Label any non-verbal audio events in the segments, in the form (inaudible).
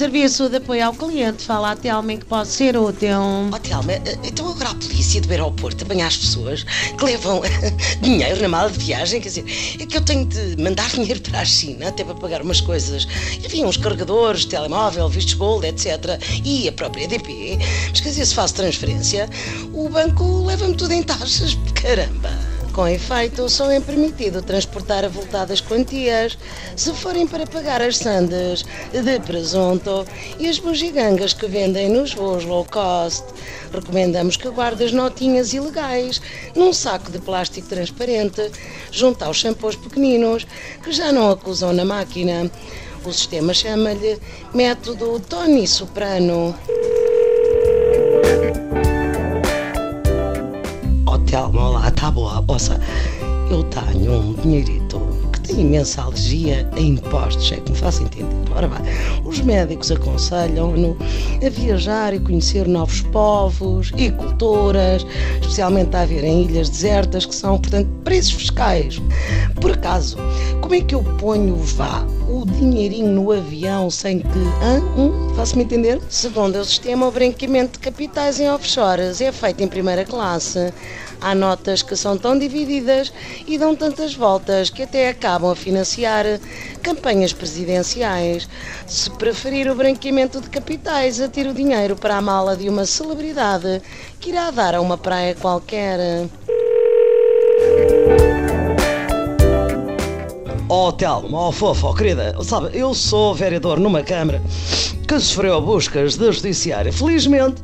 Serviço de apoio ao cliente. Fala a Telma em que pode ser útil. Ó Telma, então agora a polícia do aeroporto apanha as pessoas que levam (laughs) dinheiro na mala de viagem, quer dizer, é que eu tenho de mandar (laughs) dinheiro para a China até para pagar umas coisas. Havia uns carregadores, telemóvel, vistos gold, etc. E a própria EDP. Mas quer dizer, se faço transferência, o banco leva-me tudo em taxas. (laughs) Caramba! Com efeito, só é permitido transportar avultadas quantias se forem para pagar as sandes de presunto e as bugigangas que vendem nos voos low cost. Recomendamos que guarde as notinhas ilegais num saco de plástico transparente junto aos shampoos pequeninos que já não acusam na máquina. O sistema chama-lhe método Tony Soprano. Telma, olá, tá boa. Ouça, eu tenho um dinheirito tem imensa alergia a impostos, é que me faço entender. Ora bem, os médicos aconselham-no a viajar e conhecer novos povos e culturas, especialmente a haver em ilhas desertas que são, portanto, preços fiscais. Por acaso, como é que eu ponho vá o dinheirinho no avião sem que. Hum? Faço-me entender? Segundo o sistema, o branqueamento de capitais em offshores é feito em primeira classe. Há notas que são tão divididas e dão tantas voltas que até acabam a financiar campanhas presidenciais. Se preferir o branqueamento de capitais, atire o dinheiro para a mala de uma celebridade que irá dar a uma praia qualquer. Oh, Telmo, oh, fofo, oh, querida, sabe, eu sou vereador numa Câmara que sofreu buscas da Judiciária. Felizmente,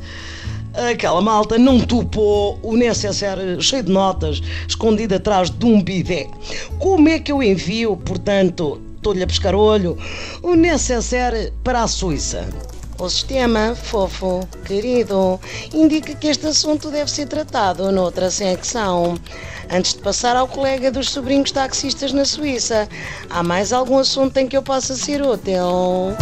aquela malta não topou o necessário cheio de notas, escondido atrás de um bidé. Como é que eu envio, portanto, estou-lhe a pescar olho, o necessário para a Suíça? O sistema, fofo, querido, indica que este assunto deve ser tratado noutra secção. Antes de passar ao colega dos sobrinhos taxistas na Suíça, há mais algum assunto em que eu possa ser útil?